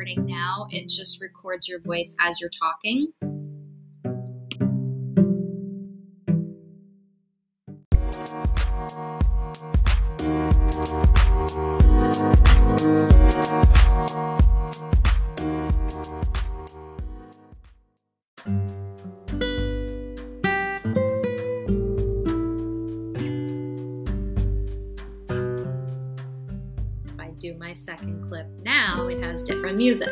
recording now, it just records your voice as you're talking. Do my second clip now, it has different music.